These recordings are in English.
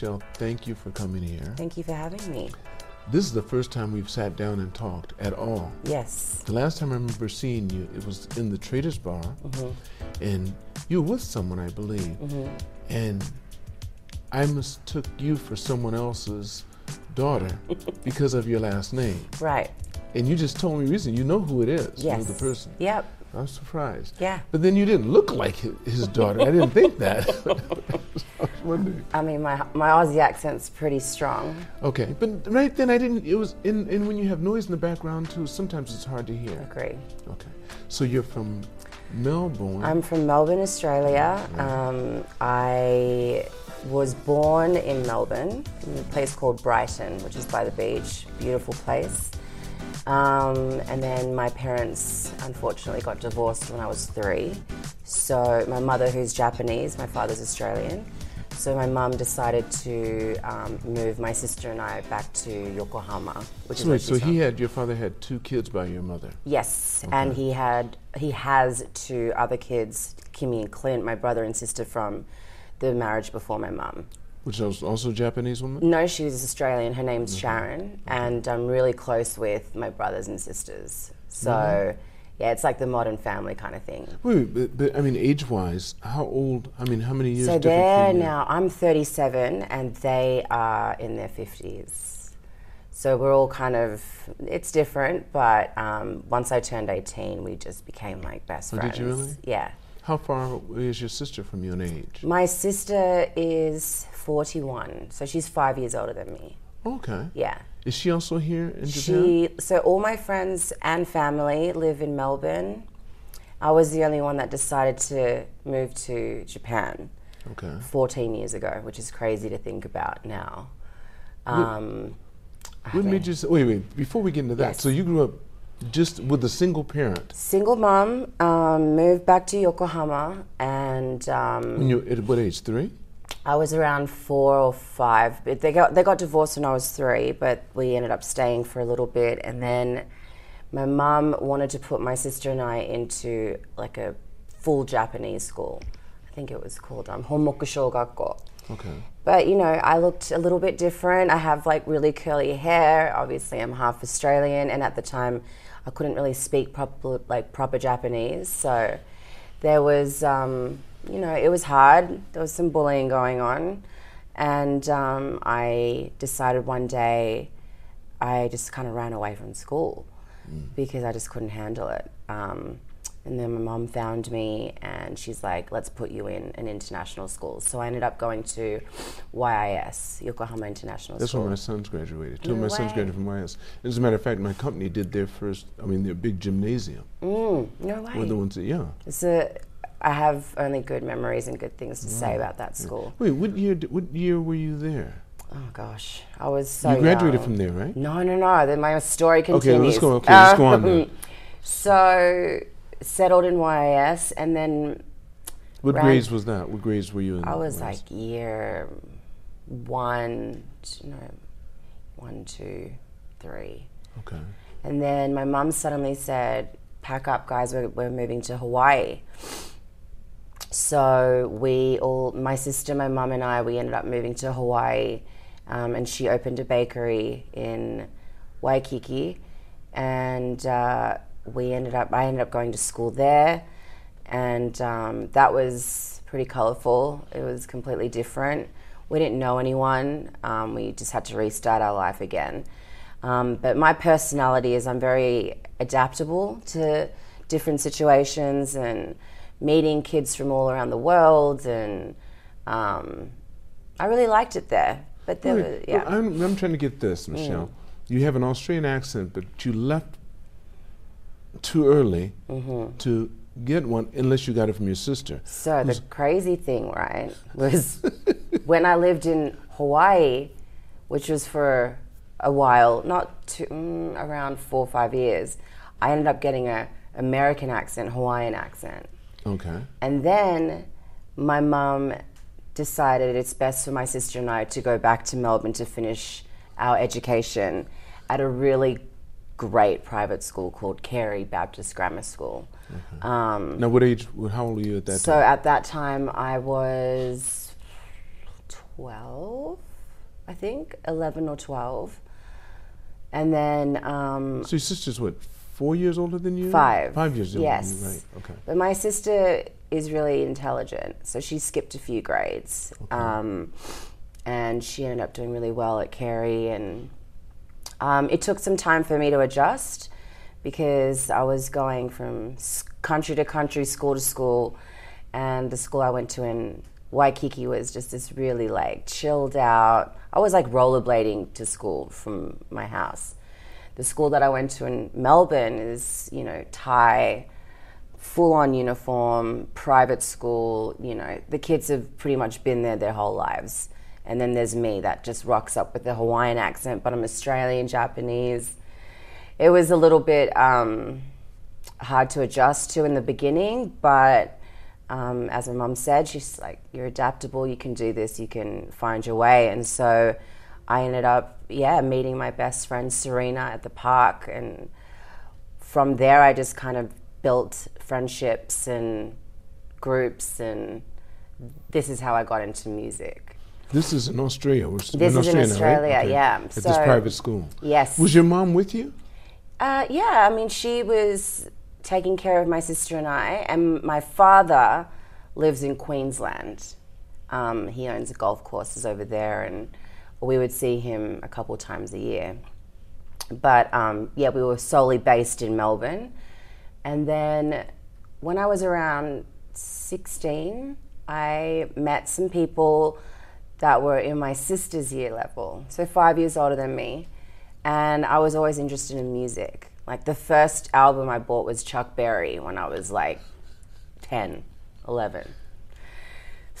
Michelle, thank you for coming here. Thank you for having me. This is the first time we've sat down and talked at all. Yes. The last time I remember seeing you, it was in the Traders Bar, mm-hmm. and you were with someone, I believe, mm-hmm. and I mistook you for someone else's daughter because of your last name. Right. And you just told me recently, you know who it is, you know the person. Yep. I'm surprised. Yeah. But then you didn't look like his daughter. I didn't think that. I was. I mean, my my Aussie accent's pretty strong. Okay, but right then I didn't. It was in, and when you have noise in the background too, sometimes it's hard to hear. Agree. Okay, so you're from Melbourne. I'm from Melbourne, Australia. Um, I was born in Melbourne, in a place called Brighton, which is by the beach. Beautiful place. Um, and then my parents unfortunately got divorced when I was three. So my mother, who's Japanese, my father's Australian. So my mum decided to um, move my sister and I back to Yokohama, which is so, wait, so he had your father had two kids by your mother. Yes, and he had he has two other kids, Kimmy and Clint, my brother and sister from the marriage before my mum. Which was also a Japanese woman? No, she was Australian. Her name's Sharon, and I'm really close with my brothers and sisters. So, yeah, it's like the modern family kind of thing. Wait, but, but I mean, age-wise, how old? I mean, how many years So they're now. I'm 37, and they are in their 50s. So we're all kind of. It's different, but um, once I turned 18, we just became like best Oh, friends. did you really? Yeah. How far is your sister from you in age? My sister is 41, so she's five years older than me. Okay. Yeah. Is she also here in Japan? She, so all my friends and family live in Melbourne. I was the only one that decided to move to Japan Okay. 14 years ago, which is crazy to think about now. Um, What made you wait, wait, before we get into that, Yes. so you grew up just with a single parent single mom, um, moved back to Yokohama, and um, when you at what age? Three? I was around four or five. But they got they got divorced when I was three, but we ended up staying for a little bit, and then my mum wanted to put my sister and I into like a full Japanese school. I think it was called um, Honmoku Shogakko. Okay. But you know, I looked a little bit different. I have like really curly hair. Obviously, I'm half Australian, and at the time, I couldn't really speak proper like proper Japanese. So there was, um, you know, it was hard. There was some bullying going on, and um, I decided one day, I just kind of ran away from school because I just couldn't handle it. Um, and then my mom found me and she's like, let's put you in an international school. So I ended up going to YIS, Yokohama International That's School. where my sons graduated. Two of No my sons graduated from YIS. As a matter of fact, my company did their first, I mean, their big gymnasium. Mm, no Were the ones that, yeah. It's a, I have only good memories and good things to say about that school. Wait, what year? What year were you there? Oh gosh, I was so you graduated young. from there, right? No, no, no. Then my story continues. Okay, let's go- okay, let's go on then. So settled in YIS, and then What grades was that? What grades were you in? I was like year one, no, one, two, three. okay. And then my mum suddenly said, Pack up, guys, we're, we're moving to Hawaii. So we all, my sister, my mum, and I, we ended up moving to Hawaii. Um, and she opened a bakery in Waikiki. And uh, we ended up, I ended up going to school there. And um, that was pretty colorful. It was completely different. We didn't know anyone. Um, we just had to restart our life again. Um, but my personality is I'm very adaptable to different situations and meeting kids from all around the world. And um, I really liked it there. But there Wait, was, yeah. Mm. I'm, I'm trying to get this, Michelle. You have an Australian accent, but you left too early Mm-hmm. to get one unless you got it from your sister. So the crazy thing, right, was when I lived in Hawaii, which was for a while, not too, mm, around four or five years, I ended up getting a American accent, Hawaiian accent. Okay. And then my mum decided it's best for my sister and I to go back to Melbourne to finish our education at a really great private school called Carey Baptist Grammar School. Um, Now, what age? How old were you at that time? so time? at that time, I was 12. I think, 11 or 12. And then. Um, so your sister's what, four years older than you? Five. Five years older yes. than you, right. Okay. But my sister is really intelligent, so she skipped a few grades. Okay. Um, and she ended up doing really well at Carey. And um, it took some time for me to adjust because I was going from country to country, school to school, and the school I went to in Waikiki was just this really like chilled out. I was like rollerblading to school from my house. The school that I went to in Melbourne is, you know, tie, full on uniform, private school. You know, the kids have pretty much been there their whole lives. And then there's me that just rocks up with the Hawaiian accent, but I'm Australian, Japanese. It was a little bit um, hard to adjust to in the beginning, but um, as my mum said, she's like, "You're adaptable. You can do this. You can find your way." And so, I ended up, yeah, meeting my best friend Serena at the park, and from there, I just kind of built friendships and groups, and this is how I got into music. This is in Australia. We're, this is Australia, in Australia, right? okay. yeah. At so, this private school. Yes. Was your mom with you? Uh, yeah, I mean, she was taking care of my sister and I, and my father lives in Queensland. Um, he owns a golf courses over there, and we would see him a couple times a year. But um, yeah, we were solely based in Melbourne. And then when I was around 16, I met some people that were in my sister's year level, so five years older than me and I was always interested in music. Like the first album I bought was Chuck Berry when I was like 10, 11.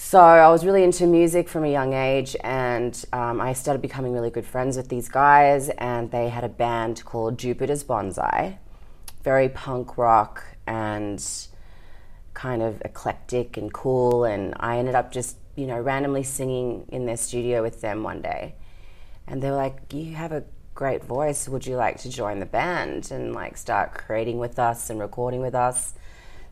So I was really into music from a young age, and um, I started becoming really good friends with these guys. And they had a band called Jupiter's Bonsai, very punk rock and kind of eclectic and cool. And I ended up just, you know, randomly singing in their studio with them one day. And they were like, "You have a great voice. Would you like to join the band and like start creating with us and recording with us?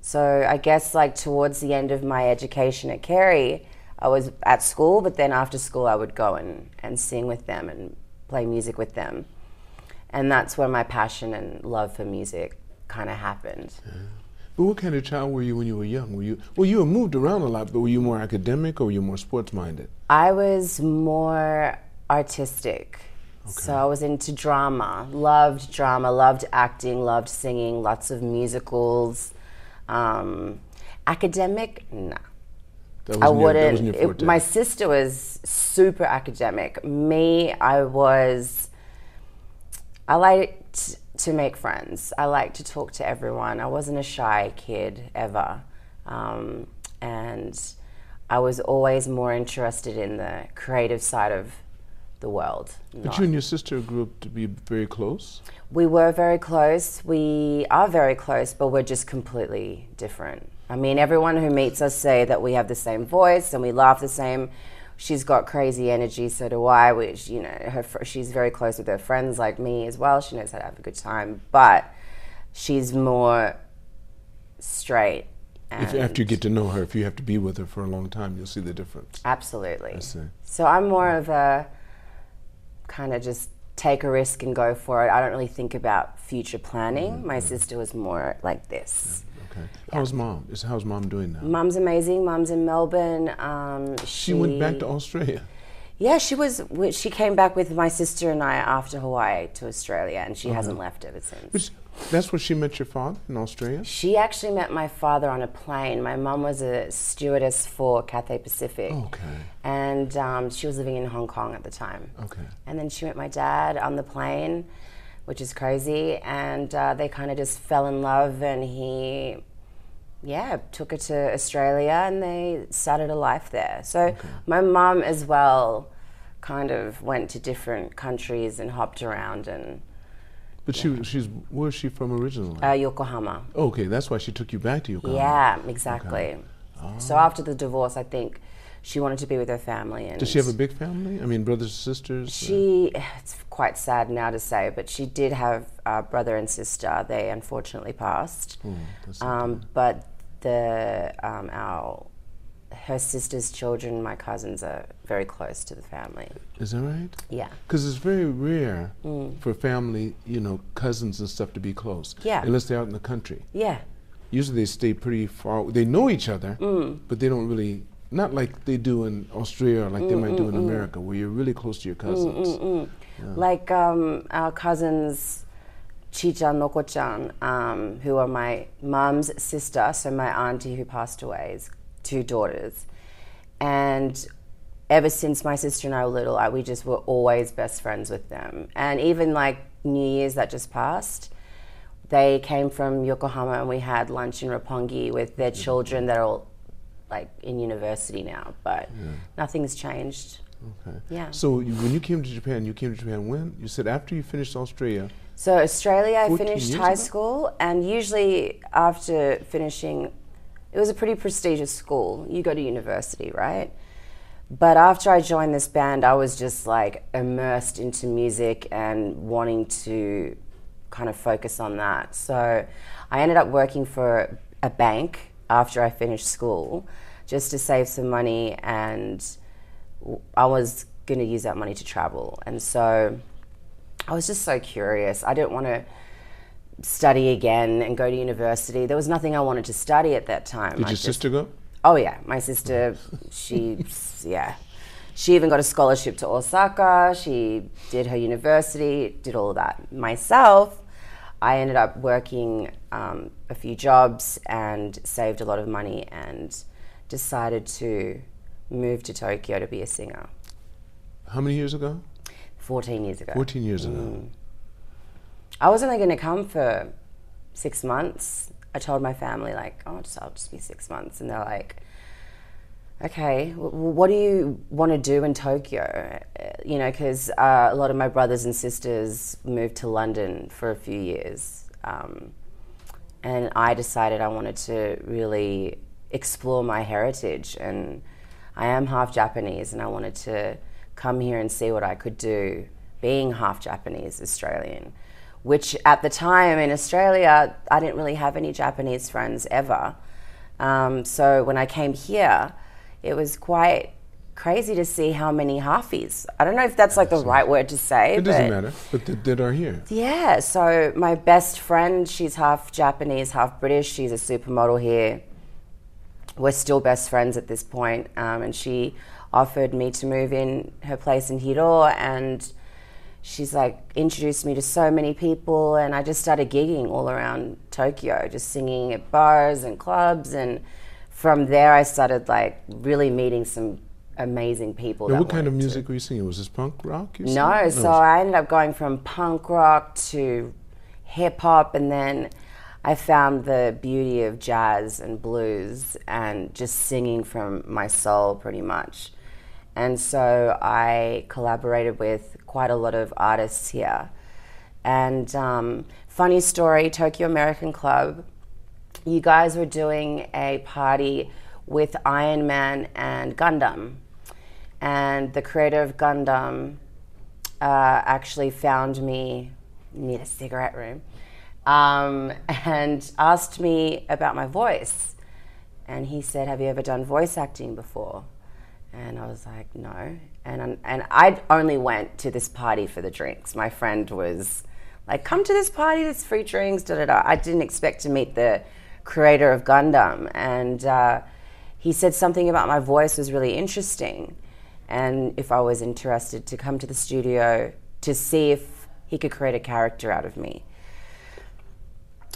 So I guess like towards the end of my education at Carey, I was at school, but then after school I would go and, and sing with them and play music with them. And that's where my passion and love for music kind of happened. Yeah. But what kind of child were you when you were young? Were you well? You moved around a lot, but were you more academic or were you more sports minded? I was more artistic. Okay. So I was into drama, loved drama, loved acting, loved singing, lots of musicals. Um, academic, nah. I wouldn't. Your, it, my sister was super academic. Me, I was. I liked to make friends. I liked to talk to everyone. I wasn't a shy kid ever, um, and I was always more interested in the creative side of the world. But you and your sister grew up to be very close? We were very close. We are very close, but we're just completely different. I mean, everyone who meets us say that we have the same voice and we laugh the same. She's got crazy energy, so do I. Which you know, her she's very close with her friends like me as well. She knows how to have a good time, but she's more straight. If, after you get to know her, if you have to be with her for a long time, you'll see the difference. Absolutely. So I'm more of a kind of just take a risk and go for it. I don't really think about future planning. Mm-hmm. My sister was more like this. Yeah. Okay. How's yeah. mom? Is how's mom doing now? Mom's amazing. Mom's in Melbourne. Um, she, she, went back to Australia. Yeah, she was. She came back with my sister and I after Hawaii to Australia, and she uh-huh. hasn't left ever since. Which, that's where she met your father in Australia? She actually met my father on a plane. My mum was a stewardess for Cathay Pacific. Okay. And um, she was living in Hong Kong at the time. Okay. And then she met my dad on the plane, which is crazy. And uh, they kind of just fell in love, and he, yeah, took her to Australia and they started a life there. So okay. my mum as well kind of went to different countries and hopped around and but she she's where's she from originally? Uh, Yokohama. Okay, that's why she took you back to Yokohama. Yeah, exactly. Okay. Oh. So after the divorce, I think she wanted to be with her family. And Does she have a big family? I mean, brothers, and sisters. She it's quite sad now to say, but she did have a brother and sister. They unfortunately passed. Oh, um, but the um, our her sister's children, my cousins, are very close to the family. Is that right? Yeah. Because it's very rare mm. for family, you know, cousins and stuff to be close. Yeah. Unless they're out in the country. Yeah. Usually they stay pretty far. They know each other, Mm. but they don't really. Not like they do in Australia, or like they mm, might do mm, in America, where you're really close to your cousins. Like um, our cousins, Chi-chan, Noko-chan, um, who are my mum's sister, so my auntie who passed away, is two daughters. And ever since my sister and I were little, I, we just were always best friends with them. And even like New Year's that just passed, they came from Yokohama and we had lunch in Roppongi with their mm-hmm. children that are all like in university now, but nothing's changed. Okay. Yeah. So you, when you came to Japan, you came to Japan when? You said after you finished Australia. So Australia, I finished high ago? school, and usually after finishing, it was a pretty prestigious school. You go to university, right? But after I joined this band, I was just like immersed into music and wanting to kind of focus on that. So I ended up working for a bank after I finished school just to save some money, and I was going to use that money to travel. And so I was just so curious. I didn't want to study again and go to university. There was nothing I wanted to study at that time. Did I your just- sister go? Oh yeah, my sister. She yeah, she even got a scholarship to Osaka. She did her university, did all of that. Myself, I ended up working um, a few jobs and saved a lot of money and decided to move to Tokyo to be a singer. How many years ago? Fourteen years ago. 14 years Mm. I was only going to come for six months. I told my family, like, oh, just, I'll just be six months. And they're like, okay, w- w- what do you want to do in Tokyo? You know, because uh, a lot of my brothers and sisters moved to London for a few years. Um, and I decided I wanted to really explore my heritage. And I am half Japanese, and I wanted to come here and see what I could do being half Japanese Australian. Which at the time in Australia, I didn't really have any Japanese friends ever. Um, so when I came here, it was quite crazy to see how many halfies. I don't know if that's like the right word to say. It doesn't matter, but th- that are here. yeah, so my best friend, she's half Japanese, half British. She's a supermodel here. We're still best friends at this point, um, and she offered me to move in her place in Hiroo, and she's like introduced me to so many people, and I just started gigging all around Tokyo, just singing at bars and clubs, and from there I started like really meeting some amazing people. Now, what kind of wanted to- music were you singing? Was this punk rock? Sang? no, so I ended up going from punk rock to hip hop, and then I found the beauty of jazz and blues and just singing from my soul pretty much. And so I collaborated with quite a lot of artists here. And um, funny story Tokyo American Club, you guys were doing a party with Iron Man and Gundam. And the creator of Gundam uh, actually found me near a cigarette room um, and asked me about my voice. And he said, Have you ever done voice acting before? And I was like, No. And, and I only went to this party for the drinks. My friend was like, Come to this party, there's free drinks, da da da. I didn't expect to meet the creator of Gundam. And uh, he said something about my voice was really interesting and if I was interested to come to the studio to see if he could create a character out of me,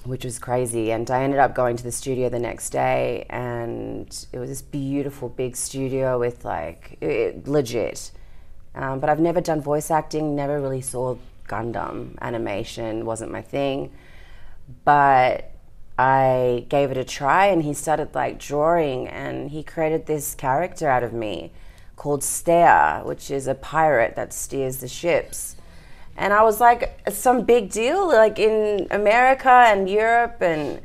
which was crazy. And I ended up going to the studio the next day, and it was this beautiful big studio with like it, legit. Um, but I've never done voice acting, never really saw Gundam animation, wasn't my thing. But I gave it a try, and he started like drawing, and he created this character out of me called Steer, which is a pirate that steers the ships. And I was like, some big deal, like in America and Europe, and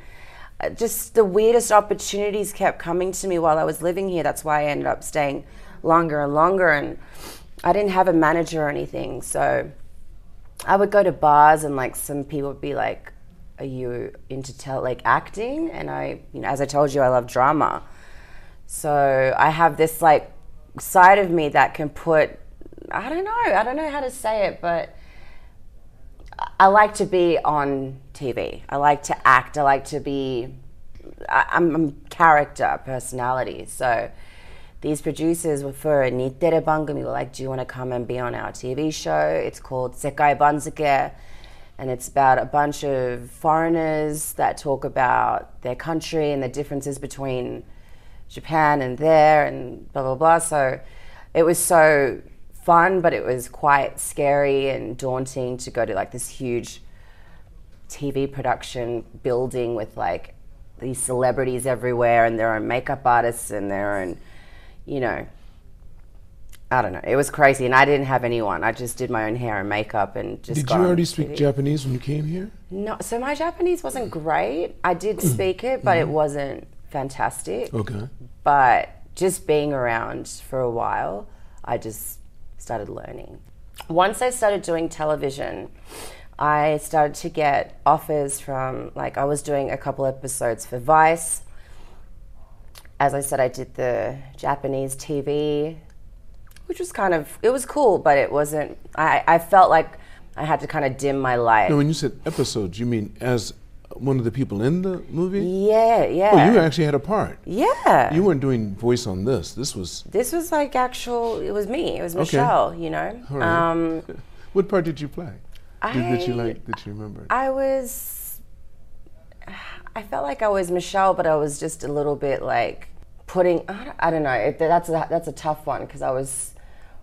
uh, just the weirdest opportunities kept coming to me while I was living here. That's why I ended up staying longer and longer. And I didn't have a manager or anything, so I would go to bars and like some people would be like, "Are you into tell like acting?" And I, you know, as I told you, I love drama. So I have this like side of me that can put, I don't know, I don't know how to say it, but I like to be on TV. I like to act. I like to be, I, I'm, I'm character, personality. So these producers were for a Nitere Bangumi were like, Do you want to come and be on our TV show? It's called Sekai Banzuke. And it's about a bunch of foreigners that talk about their country and the differences between Japan and there and blah, blah, blah. So it was so fun, but it was quite scary and daunting to go to like this huge TV production building with like these celebrities everywhere and their own makeup artists and their own, you know, I don't know. It was crazy, and I didn't have anyone. I just did my own hair and makeup, and just. Did you already speak TV. Japanese when you came here? No. So my Japanese wasn't great. I did speak it, but mm-hmm. it wasn't fantastic. Okay. But just being around for a while, I just started learning. Once I started doing television, I started to get offers from, like, I was doing a couple episodes for Vice. As I said, I did the Japanese TV, which was kind of, it was cool, but it wasn't, I, I felt like I had to kind of dim my light. No, when you said episodes, you mean as one of the people in the movie? Yeah, yeah. Oh, you actually had a part. Yeah. You weren't doing voice on this. This was. This was like actual. It was me. It was Michelle. Okay. You know. Right. Um, what part did you play? I, did, that you like? That you remember? I was. I felt like I was Michelle, but I was just a little bit like putting. I don't know. It, that's a, that's a tough one because I was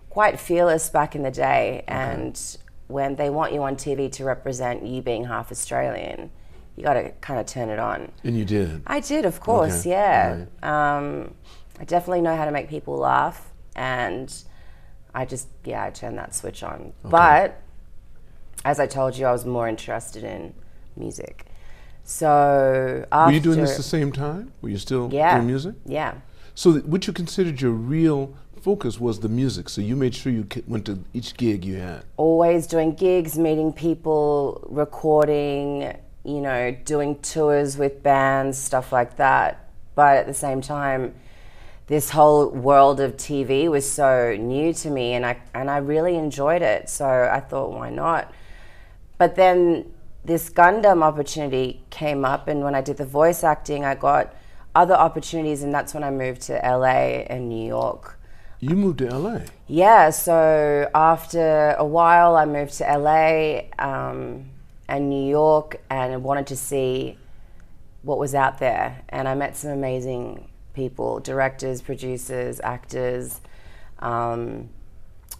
quite fearless back in the day, okay. and when they want you on TV to represent you being half Australian you got to kind of turn it on. And you did. I did, of course. Okay. Yeah. Right. Um, I definitely know how to make people laugh, and I just yeah, I turned that switch on. Okay. But as I told you, I was more interested in music. So after, were you doing this the same time? Were you still yeah, doing music? Yeah. So what you considered your real focus was the music. So you made sure you went to each gig you had. Always doing gigs, meeting people, recording, you know, doing tours with bands, stuff like that. But at the same time, this whole world of TV was so new to me and I and I really enjoyed it. So I thought why not? But then this Gundam opportunity came up and when I did the voice acting I got other opportunities and that's when I moved to LA and New York. You moved to LA? Yeah, so after a while I moved to LA. Um, and New York and wanted to see what was out there. And I met some amazing people directors, producers, actors. Um,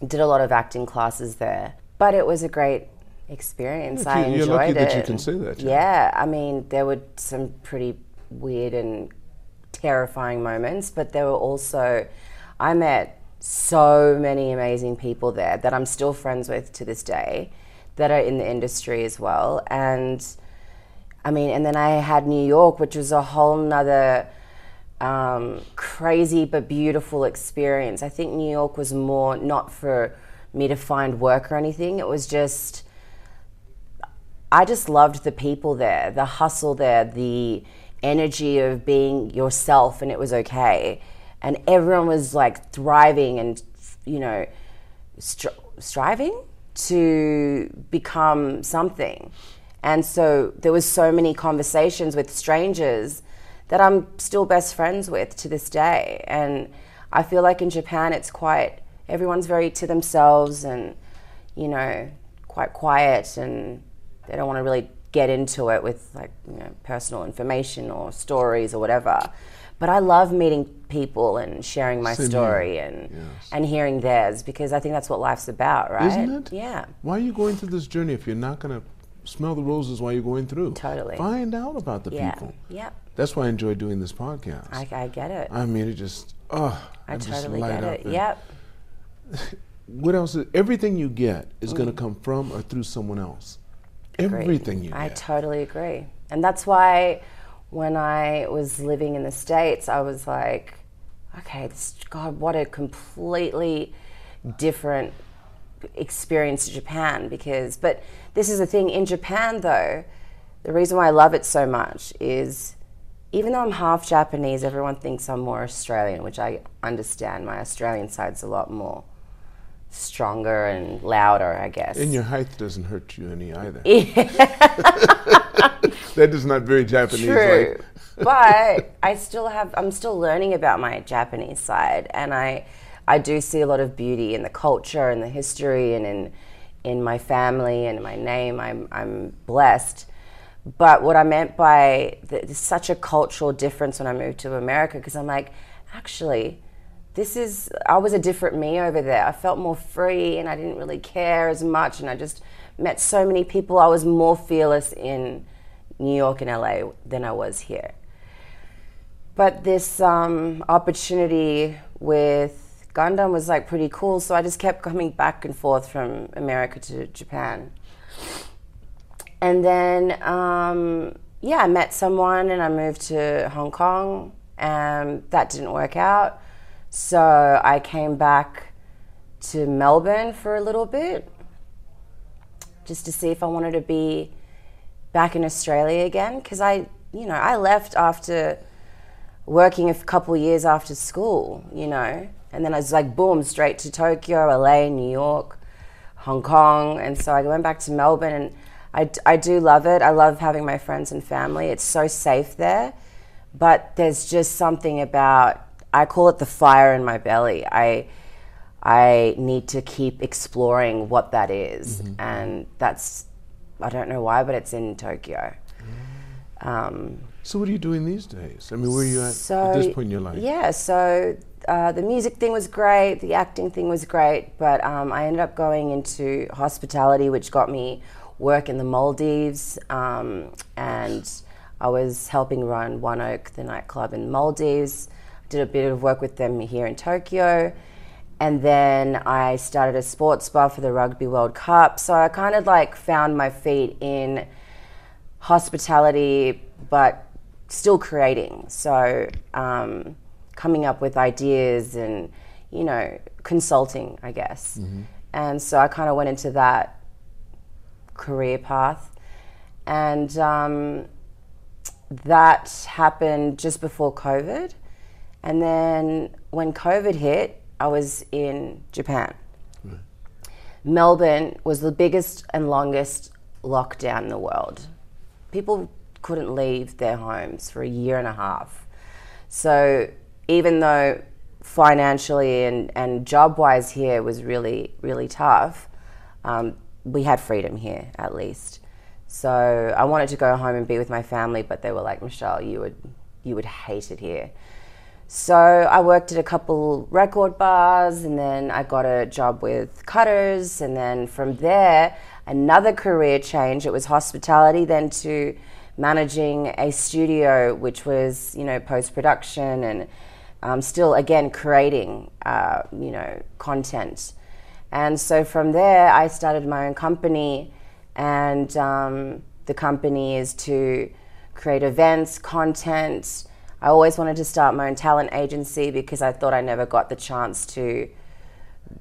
did a lot of acting classes there. But it was a great experience. I enjoyed you're lucky it. that you can say that. Yeah. yeah, I mean, there were some pretty weird and terrifying moments, but there were also, I met so many amazing people there that I'm still friends with to this day that are in the industry as well. And I mean, and then I had New York, which was a whole nother um, crazy but beautiful experience. I think New York was more not for me to find work or anything. It was just, I just loved the people there, the hustle there, the energy of being yourself, and it was okay. And everyone was like thriving and, you know, stri- striving to become something. And so there was so many conversations with strangers that I'm still best friends with to this day. And I feel like in Japan it's quite everyone's very to themselves and you know quite quiet and they don't want to really get into it with like you know personal information or stories or whatever. But I love meeting people and sharing my Same story here. and yes. and hearing theirs because I think that's what life's about, right? Isn't it? Yeah. Why are you going through this journey if you're not going to smell the roses while you're going through? Totally. Find out about the yeah. people. Yep. That's why I enjoy doing this podcast. I, I get it. I mean, it just oh, I, I totally get it. Yep. what else? Is, everything you get is mm. going to come from or through someone else. Agreed. Everything you I get. totally agree, and that's why when I was living in the States, I was like, okay, this, God, what a completely different experience to Japan. Because, but this is the thing in Japan, though, the reason why I love it so much is even though I'm half Japanese, everyone thinks I'm more Australian, which I understand. My Australian side's a lot more stronger and louder, I guess. And your height doesn't hurt you any either. that is not very Japanese. True. but I still have I'm still learning about my Japanese side and I I do see a lot of beauty in the culture and the history and in in my family and my name. I'm I'm blessed. But what I meant by the, such a cultural difference when I moved to America because I'm like actually this is I was a different me over there. I felt more free and I didn't really care as much and I just met so many people. I was more fearless in New York and LA than I was here. But this um, opportunity with Gundam was like pretty cool, so I just kept coming back and forth from America to Japan. And then, um, yeah, I met someone and I moved to Hong Kong, and that didn't work out. So I came back to Melbourne for a little bit just to see if I wanted to be back in Australia again because I, you know, I left after working a couple years after school, you know, and then I was like, boom, straight to Tokyo, LA, New York, Hong Kong, and so I went back to Melbourne, and I, I do love it. I love having my friends and family. It's so safe there, but there's just something about I call it the fire in my belly. I I need to keep exploring what that is. Mm-hmm. and that's I don't know why, but it's in Tokyo. Mm. Um, so what are you doing these days? I mean, where are you at so, at this point in your life? Yeah, so uh, the music thing was great, the acting thing was great, but um, I ended up going into hospitality, which got me work in the Maldives, um, and I was helping run One Oak, the nightclub in the Maldives did a bit of work with them here in Tokyo. And then I started a sports bar for the Rugby World Cup. So I kind of like found my feet in hospitality, but still creating. So um, coming up with ideas and, you know, consulting, I guess. Mm-hmm. And so I kind of went into that career path. And um, that happened just before COVID. And then when COVID hit, I was in Japan. Right. Melbourne was the biggest and longest lockdown in the world. People couldn't leave their homes for a year and a half. So even though financially and, and job wise here was really, really tough, um, we had freedom here at least. So I wanted to go home and be with my family, but they were like, Michelle, you would, you would hate it here. So I worked at a couple record bars and then I got a job with Cutters and then from there another career change. It was hospitality then to managing a studio which was, you know, post production and um, still again creating, uh, you know, content. And so from there I started my own company and um, the company is to create events, content, I always wanted to start my own talent agency because I thought I never got the chance to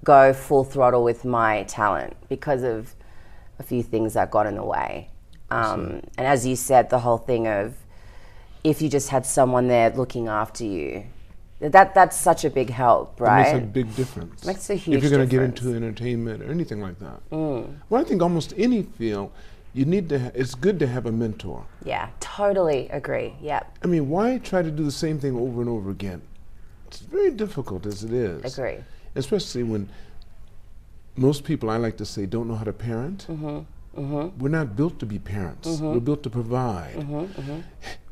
go full throttle with my talent because of a few things that got in the way. Um, and as you said, the whole thing of if you just had someone there looking after you, that that's such a big help, right? It makes a big difference. It makes a huge. If you're going to get into entertainment or anything like that, mm. well, I think almost any field you need to. Ha- it's good to have a mentor. Yeah, totally agree. Yep. I mean, why try to do the same thing over and over again? It's very difficult as it is. Agree. Especially when most people, I like to say, don't know how to parent. Mm-hmm. Mm-hmm. We're not built to be parents. Mm-hmm. We're built to provide. Mm-hmm, mm-hmm.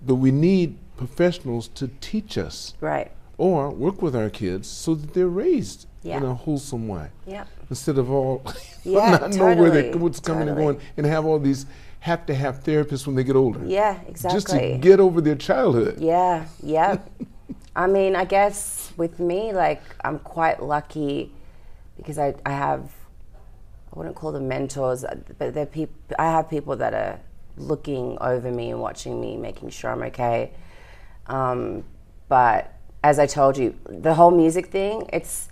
But we need professionals to teach us. Right. Or work with our kids so that they're raised yeah. in a wholesome way. Yep. Instead of all yeah, not totally, know where they, what's coming totally. and going and have all these have to have therapists when they get older. Yeah, exactly. Just to get over their childhood. Yeah, yeah. I mean, I guess with me, like, I'm quite lucky because I, I have, I wouldn't call them mentors, but they're people, I have people that are looking over me and watching me, making sure I'm okay. Um, but as I told you, the whole music thing, it's,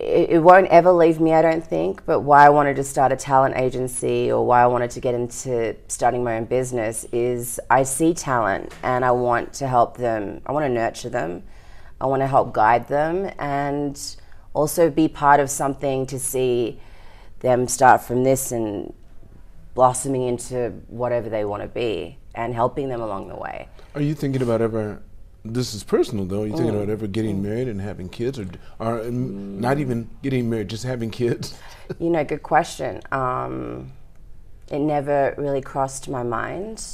it, it won't ever leave me, I don't think. But why I wanted to start a talent agency or why I wanted to get into starting my own business is I see talent and I want to help them. I want to nurture them. I want to help guide them and also be part of something to see them start from this and blossoming into whatever they want to be and helping them along the way. Are you thinking about ever this is personal though. You thinking mm. about ever getting mm. married and having kids, or, or mm. not even getting married, just having kids? you know, good question. Um, it never really crossed my mind.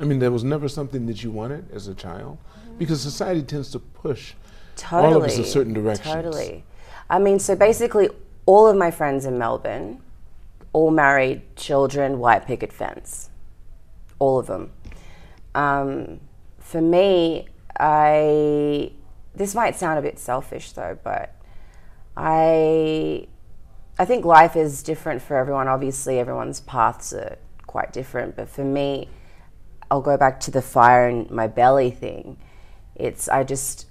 I mean, there was never something that you wanted as a child, because society tends to push totally, all of us in certain directions. Totally. I mean, so basically, all of my friends in Melbourne, all married, children, white picket fence, all of them. Um, for me, I this might sound a bit selfish though, but I I think life is different for everyone. Obviously, everyone's paths are quite different, but for me, I'll go back to the fire in my belly thing. It's I just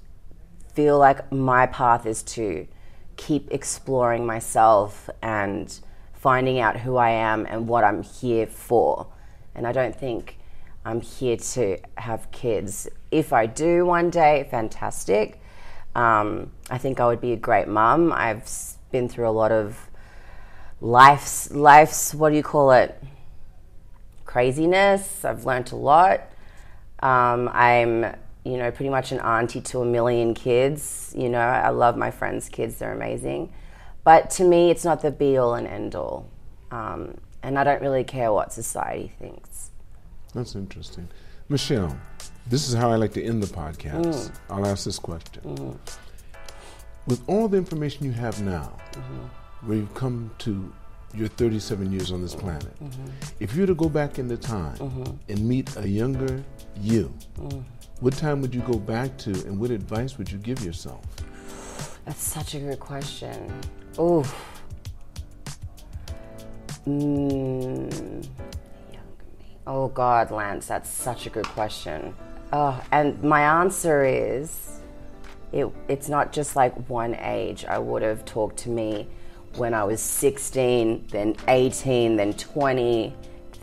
feel like my path is to keep exploring myself and finding out who I am and what I'm here for. And I don't think I'm here to have kids. If I do one day, fantastic. Um, I think I would be a great mum. I've been through a lot of life's life's what do you call it? Craziness. I've learnt a lot. Um, I'm you know pretty much an auntie to a million kids. You know I love my friends' kids. They're amazing. But to me, it's not the be all and end all. Um, and I don't really care what society thinks. That's interesting. Michelle, this is how I like to end the podcast. Mm. I'll ask this question. Mm. With all the information you have now, mm-hmm. where you've come to your 37 years on this planet, mm-hmm. if you were to go back in the time mm-hmm. and meet a younger you, mm. what time would you go back to and what advice would you give yourself? That's such a good question. Oh. Mm. Oh God, Lance, that's such a good question. Oh, and my answer is it, it's not just like one age. I would have talked to me when I was 16, then 18, then 20,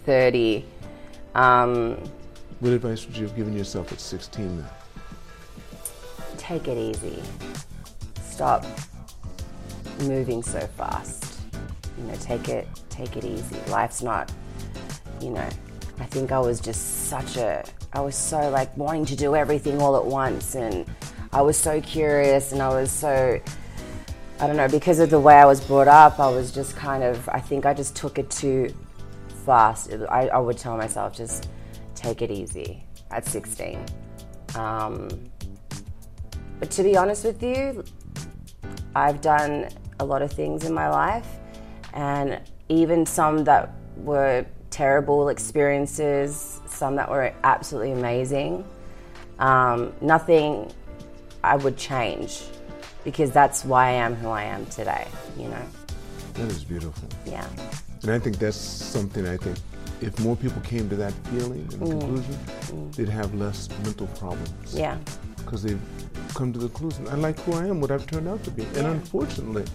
30. Um, what advice would you have given yourself at 16 then? Take it easy. Stop moving so fast. You know, take it take it easy. Life's not, you know, I think I was just such a, I was so like wanting to do everything all at once. And I was so curious and I was so, I don't know, because of the way I was brought up, I was just kind of, I think I just took it too fast. I, I would tell myself, just take it easy at 16. Um, but to be honest with you, I've done a lot of things in my life, and even some that were terrible experiences, some that were absolutely amazing. Um, nothing I would change because that's why I am who I am today, you know. That is beautiful. Yeah. And I think that's something I think if more people came to that feeling and mm. conclusion, mm. they'd have less mental problems. Yeah. Because they've come to the conclusion, I like who I am, what I've turned out to be. Yeah. And unfortunately,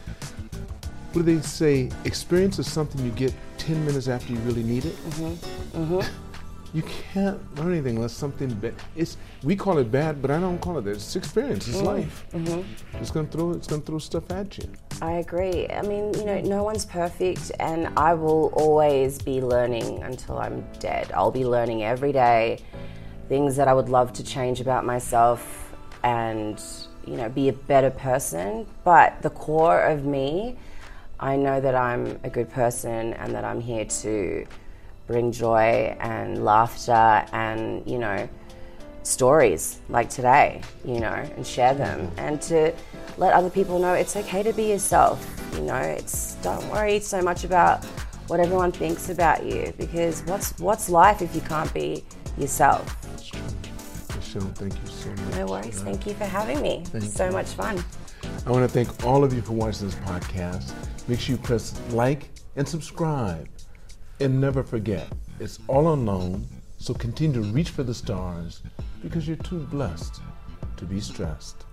what do they say? Experience is something you get 10 minutes after you really need it. Mm-hmm. Mm-hmm. You can't learn anything unless something bad. It's we call it bad, but I don't call it that. It's experience. It's mm-hmm. life. Mm-hmm. It's gonna throw. It's gonna throw stuff at you. I agree. I mean, you know, no one's perfect, and I will always be learning until I'm dead. I'll be learning every day things that I would love to change about myself, and you know, be a better person. But the core of me I know that I'm a good person and that I'm here to bring joy and laughter and, you know, stories like today, you know, and share them and to let other people know it's okay to be yourself. You know, it's don't worry so much about what everyone thinks about you because what's what's life if you can't be yourself? Michelle, thank you so much. No worries. Uh, thank you for having me. Thank so you. much fun. I want to thank all of you for watching this podcast. Make sure you press like and subscribe. And never forget, it's all unknown, so continue to reach for the stars because you're too blessed to be stressed.